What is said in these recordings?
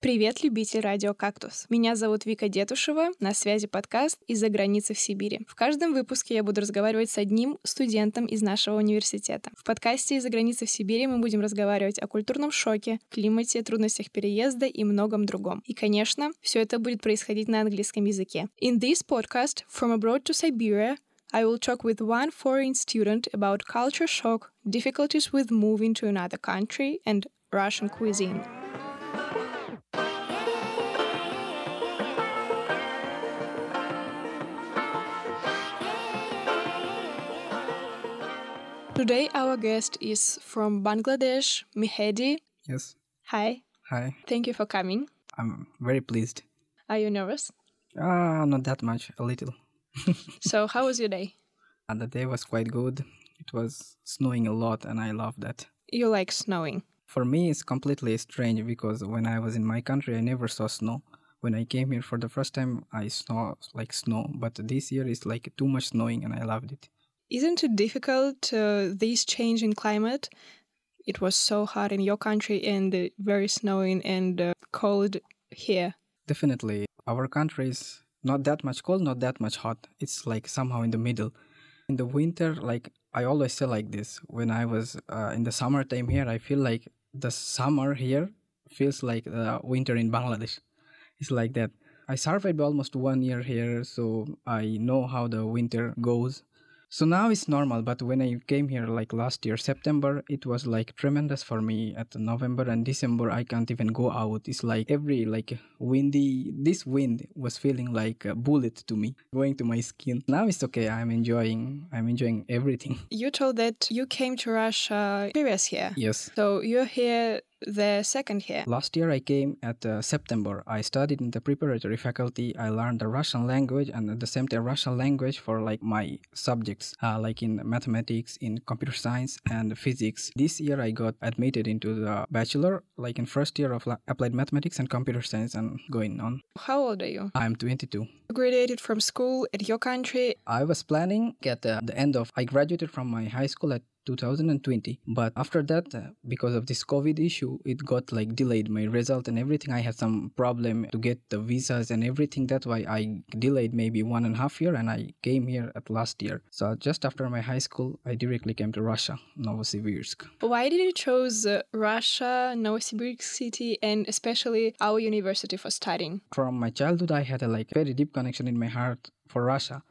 Привет, любитель радио «Кактус». Меня зовут Вика Детушева, на связи подкаст «Из-за границы в Сибири». В каждом выпуске я буду разговаривать с одним студентом из нашего университета. В подкасте «Из-за границы в Сибири» мы будем разговаривать о культурном шоке, климате, трудностях переезда и многом другом. И, конечно, все это будет происходить на английском языке. In this podcast, From Abroad to Siberia, I will talk with one foreign student about culture shock, difficulties with moving to another country, and Russian cuisine. Today, our guest is from Bangladesh, Mehedi. Yes. Hi. Hi. Thank you for coming. I'm very pleased. Are you nervous? Ah, not that much, a little. so, how was your day? And the day was quite good. It was snowing a lot, and I love that. You like snowing? For me, it's completely strange because when I was in my country, I never saw snow. When I came here for the first time, I saw like snow, but this year it's like too much snowing, and I loved it. Isn't it difficult, uh, this change in climate? It was so hot in your country and uh, very snowing and uh, cold here. Definitely. Our country is not that much cold, not that much hot. It's like somehow in the middle. In the winter, like I always say like this when I was uh, in the summertime here, I feel like the summer here feels like the winter in Bangladesh. It's like that. I survived almost one year here, so I know how the winter goes. So now it's normal, but when I came here like last year, September, it was like tremendous for me. At November and December, I can't even go out. It's like every like windy, this wind was feeling like a bullet to me, going to my skin. Now it's okay. I'm enjoying, I'm enjoying everything. You told that you came to Russia previous year. Yes. So you're here the second year. Last year I came at uh, September. I studied in the preparatory faculty. I learned the Russian language and at the same time Russian language for like my subjects, uh, like in mathematics, in computer science and physics. This year I got admitted into the bachelor, like in first year of la- applied mathematics and computer science and going on. How old are you? I'm 22. You graduated from school at your country. I was planning at uh, the end of I graduated from my high school at 2020 but after that uh, because of this covid issue it got like delayed my result and everything. I had some problem to get the visas and everything. That's why i delayed maybe one and a half year and i came here at last year. So just after my high school i directly came to russia novosibirsk. Why did you choose uh, Russia, Novosibirsk city, and especially our university for studying? from my childhood i had a like very deep connection in my heart for russia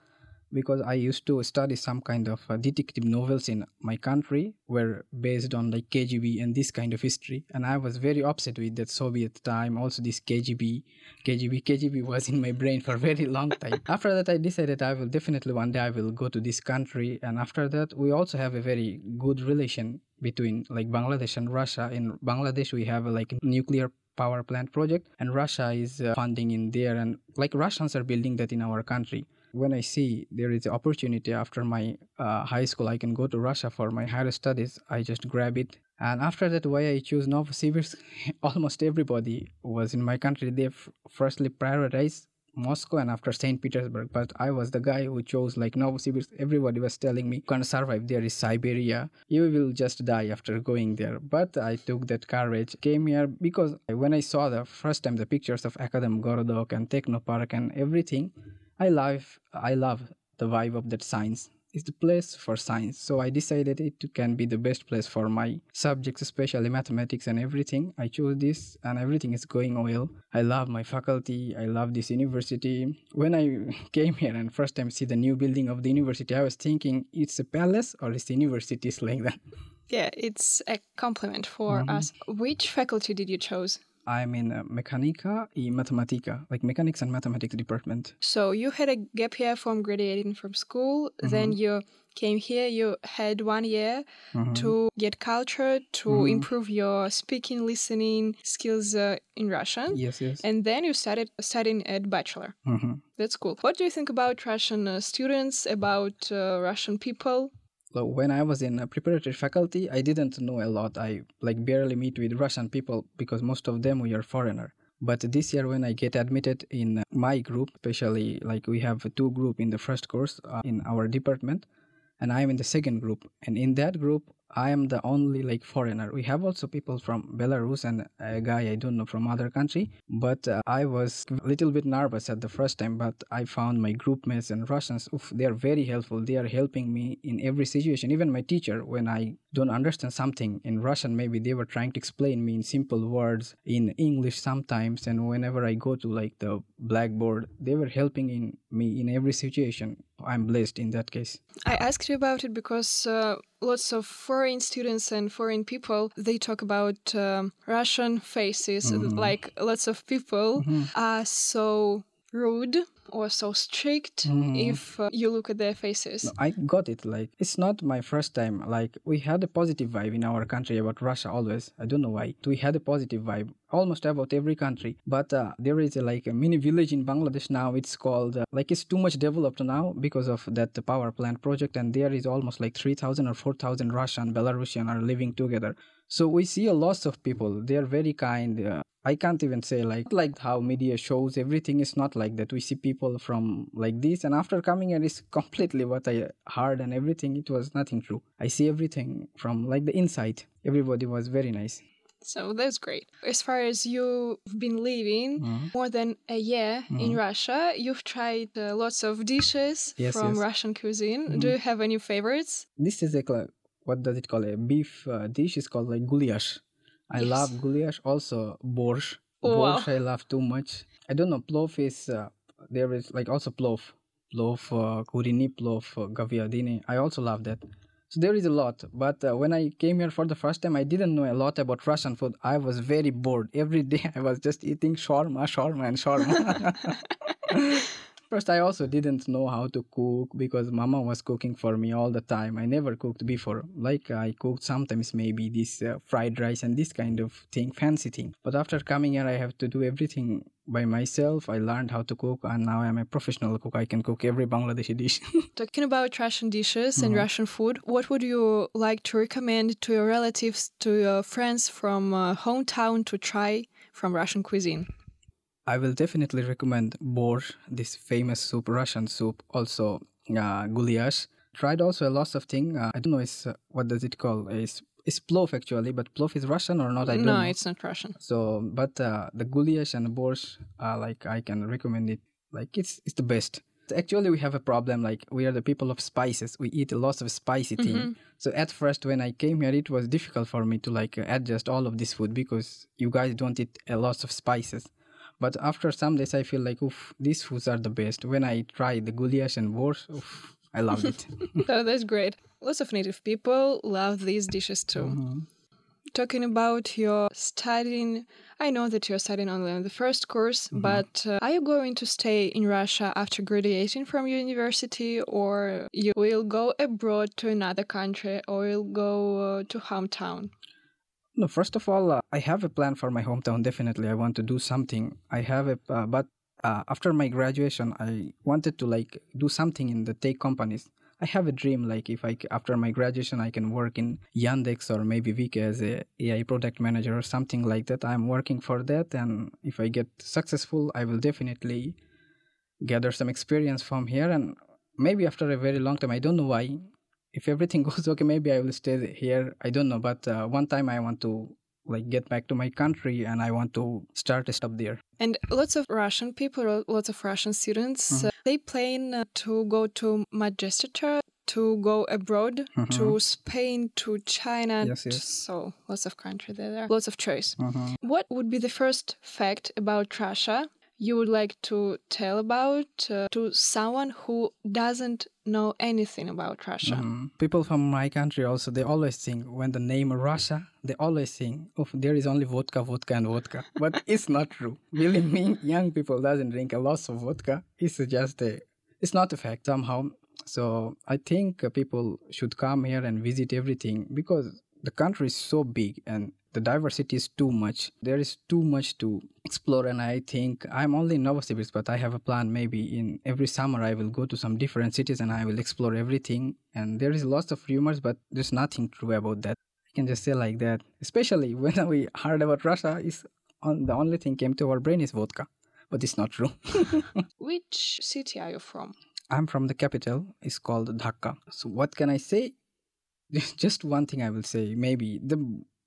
because I used to study some kind of uh, detective novels in my country were based on like KGB and this kind of history. And I was very upset with that Soviet time. Also this KGB KGB KGB was in my brain for a very long time. After that I decided I will definitely one day I will go to this country. And after that we also have a very good relation between like Bangladesh and Russia. In Bangladesh we have a like nuclear power plant project. And Russia is uh, funding in there. And like Russians are building that in our country when I see there is opportunity after my uh, high school, I can go to Russia for my higher studies. I just grab it. And after that, why I choose Novosibirsk, almost everybody was in my country. They f- firstly prioritized Moscow and after St. Petersburg. But I was the guy who chose like Novosibirsk. Everybody was telling me, can't survive there is Siberia. You will just die after going there. But I took that courage, came here because when I saw the first time the pictures of Akademgorodok and Technopark and everything, I love I love the vibe of that science. It's the place for science. So I decided it can be the best place for my subjects, especially mathematics and everything. I chose this and everything is going well. I love my faculty. I love this university. When I came here and first time see the new building of the university, I was thinking it's a palace or it's a university it's like that. Yeah, it's a compliment for mm-hmm. us. Which faculty did you choose? I'm in uh, Mechanica y Matematica, like mechanics and mathematics department. So you had a gap year from graduating from school, then you came here, you had one year to get culture, to improve your speaking, listening skills uh, in Russian. Yes, yes. And then you started studying at bachelor. Mhm. That's cool. What do you think about Russian uh, students, about uh, Russian people? So when I was in a preparatory faculty, I didn't know a lot. I like barely meet with Russian people because most of them we are foreigner. But this year, when I get admitted in my group, especially like we have two group in the first course uh, in our department, and I'm in the second group. And in that group, I am the only like foreigner. We have also people from Belarus and a guy I don't know from other country. But uh, I was a little bit nervous at the first time. But I found my group mates and Russians. Oof, they are very helpful. They are helping me in every situation. Even my teacher, when I don't understand something in Russian, maybe they were trying to explain me in simple words in English sometimes. And whenever I go to like the blackboard, they were helping in me in every situation. I'm blessed in that case. I asked you about it because uh, lots of foreign students and foreign people they talk about um, Russian faces. Mhm. Like lots of people Mhm. are so rude or so strict Mhm. if uh, you look at their faces. No, I got it. Like it's not my first time. Like we had a positive vibe in our country about Russia always. I don't know why. We had a positive vibe almost about every country. But uh, there is a, like a mini village in Bangladesh now. It's called uh, like it's too much developed now because of that power plant project. And there is almost like three thousand or four thousand Russian, Belarusian are living together. So we see a lot of people. They are very kind. Uh, I can't even say like like how media shows everything is not like that. We see people from like this, and after coming here is completely what I heard and everything. It was nothing true. I see everything from like the inside. Everybody was very nice. So that's great. As far as you've been living Mhm. more than a year in Mhm. Russia, you've tried uh, lots of dishes Yes, from yes. Russian cuisine. Do Mhm. you have any favorites? This is a what does it call a beef uh, dish is called like gulash. I Yes. love gulash. Also borscht. Oh, wow. borscht I love too much. I don't know. Plov is uh, there is like also plov, plov uh, kurini, plov uh, gaviadini. I also love that. So there is a lot. But uh, when I came here for the first time, I didn't know a lot about Russian food. I was very bored. Every day I was just eating shawarma, shawarma, and shawarma. First, I also didn't know how to cook because mama was cooking for me all the time. I never cooked before. Like I cooked sometimes maybe this uh, fried rice and this kind of thing, fancy thing. But after coming here, I have to do everything by myself. I learned how to cook and now I'm a professional cook. I can cook every Bangladeshi dish. Talking about Russian dishes and Mhm. Russian food, what would you like to recommend to your relatives, to your friends from uh, hometown to try from Russian cuisine? I will definitely recommend borscht, this famous soup, Russian soup. Also, uh, goulash. Tried also a lot of thing. Uh, I don't know. Uh, what does it call? It's it's plov actually, but plov is Russian or not? I don't no, know. it's not Russian. So, but uh, the goulash and borscht, uh, like I can recommend it. Like it's it's the best. Actually, we have a problem. Like we are the people of spices. We eat a lot of spicy thing. Mhm. So at first, when I came here, it was difficult for me to like adjust all of this food because you guys don't eat a lot of spices. But after some days, I feel like, oof, these foods are the best. When I try the goulash and borscht, oof, I loved it. so that's great. Lots of native people love these dishes too. Mhm. Talking about your studying, I know that you're studying only on the first course, Mhm. but uh, are you going to stay in Russia after graduating from university, or you will go abroad to another country, or you'll go uh, to hometown? No, first of all, uh, I have a plan for my hometown. Definitely, I want to do something. I have a, uh, but uh, after my graduation, I wanted to like do something in the tech companies. I have a dream, like if I after my graduation, I can work in Yandex or maybe VK as a AI product manager or something like that. I'm working for that, and if I get successful, I will definitely gather some experience from here, and maybe after a very long time, I don't know why. If everything goes okay, maybe I will stay here. I don't know, but uh, one time I want to like get back to my country and I want to start a stop there. And lots of Russian people, lots of Russian students, Mhm. uh, they plan uh, to go to magistrature, to go abroad, Mhm. to Spain, to China. Yes, to- yes. So lots of country there, lots of choice. Mhm. What would be the first fact about Russia you would like to tell about uh, to someone who doesn't know anything about Russia? Mhm. People from my country also they always think when the name Russia, they always think, "Oh, there is only vodka, vodka, and vodka." But it's not true. Believe me, young people doesn't drink a lot of vodka. It's just a, it's not a fact somehow. So I think people should come here and visit everything because the country is so big and the diversity is too much. There is too much to explore, and I think I'm only in Novosibirsk, but I have a plan. Maybe in every summer I will go to some different cities and I will explore everything. And there is lots of rumors, but there's nothing true about that. I can just say like that. Especially when we heard about Russia, is on the only thing came to our brain is vodka, but it's not true. Which city are you from? I'm from the capital. It's called Dhaka. So what can I say? just one thing I will say. Maybe the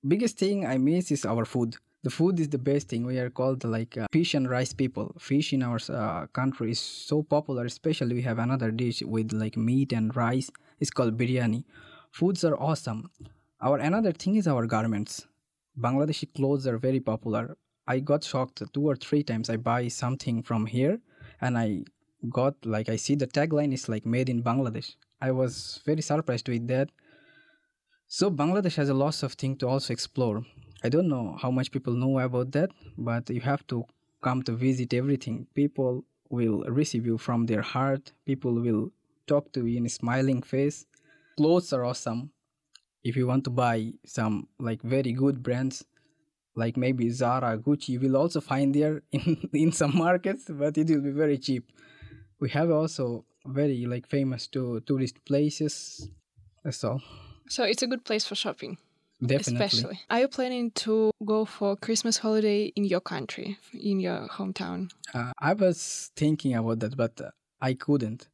biggest thing I miss is our food. The food is the best thing. We are called like uh, fish and rice people. Fish in our uh, country is so popular. Especially we have another dish with like meat and rice. It's called biryani. Foods are awesome. Our another thing is our garments. Bangladeshi clothes are very popular. I got shocked two or three times. I buy something from here, and I got like I see the tagline is like made in Bangladesh. I was very surprised with that. So Bangladesh has a lot of things to also explore. I don't know how much people know about that, but you have to come to visit everything. People will receive you from their heart. People will talk to you in a smiling face. Clothes are awesome. If you want to buy some like very good brands, like maybe Zara, Gucci, you will also find there in, in some markets, but it will be very cheap. We have also very like famous to tourist places. That's all. So it's a good place for shopping. Definitely. Especially. Are you planning to go for Christmas holiday in your country, in your hometown? Uh, I was thinking about that, but uh, I couldn't.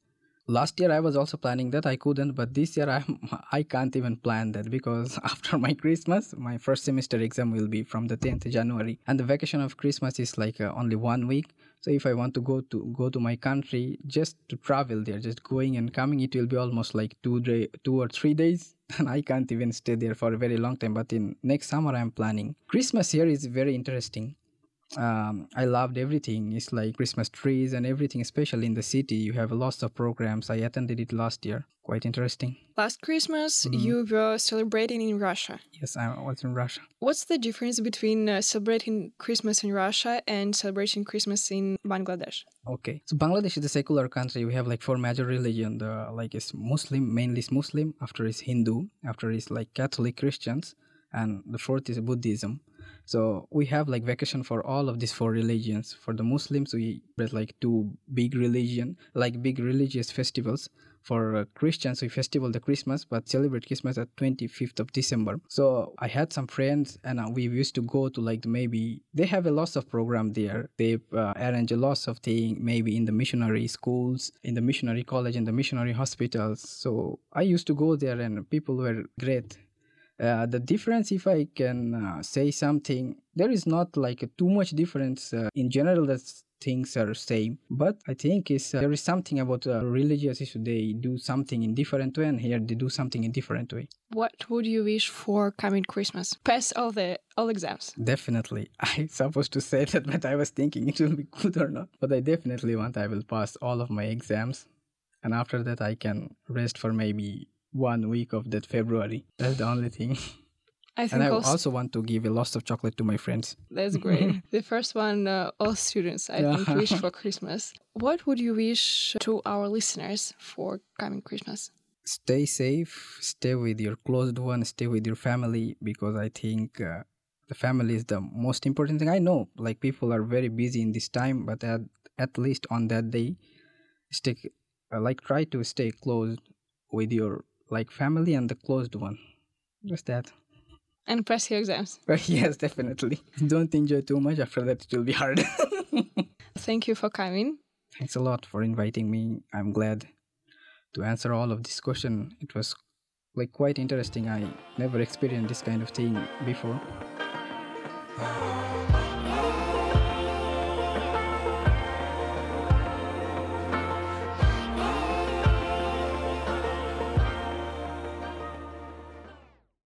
Last year I was also planning that I couldn't, but this year I I can't even plan that because after my Christmas, my first semester exam will be from the 10th January, and the vacation of Christmas is like uh, only one week. So if I want to go to go to my country just to travel there, just going and coming, it will be almost like two day, two or three days and I can't even stay there for a very long time. But in next summer, I'm planning. Christmas here is very interesting. Um, I loved everything. It's like Christmas trees and everything, especially in the city. You have lots of programs. I attended it last year. Quite interesting. Last Christmas, you were celebrating in Russia. Yes, I was in Russia. What's the difference between uh, celebrating Christmas in Russia and celebrating Christmas in Bangladesh? Okay, so Bangladesh is a secular country. We have like four major religion. The like is Muslim, mainly is Muslim. After is Hindu. After is like Catholic Christians, and the fourth is Buddhism. So we have like vacation for all of these four religions. For the Muslims, we have like two big religion, like big religious festivals. For uh, Christians, we festival the Christmas, but celebrate Christmas at 25th of December. So I had some friends, and uh, we used to go to like maybe they have a lot of program there. They uh, arrange a lot of thing, maybe in the missionary schools, in the missionary college, in the missionary hospitals. So I used to go there, and people were great uh, the difference if i can uh, say something there is not like a too much difference uh, in general that things are same. But i think is uh, there is something about uh, religious issue. They do something in different way and here they do something in different way. What would you wish for coming Christmas? Pass all the all exams. definitely. I supposed to say that but i was thinking it will be good or not. But i definitely want i will pass all of my exams. And after that i can rest for maybe one week of that february that's the only thing I think and i also, also want to give a lot of chocolate to my friends that's great. the first one, uh, all students, I think, wish for Christmas. What would you wish to our listeners for coming Christmas? stay safe stay with your closed one stay with your family because i think uh, the family is the most important thing i know like people are very busy in this time but at, at least on that day stay uh, like try to stay close with your like family and the closed one. Just that. And press your exams. but yes definitely. Don't enjoy too much. After that it will be hard. Thank you for coming. thanks a lot for inviting me. I'm glad to answer all of this question. It was like quite interesting. I never experienced this kind of thing before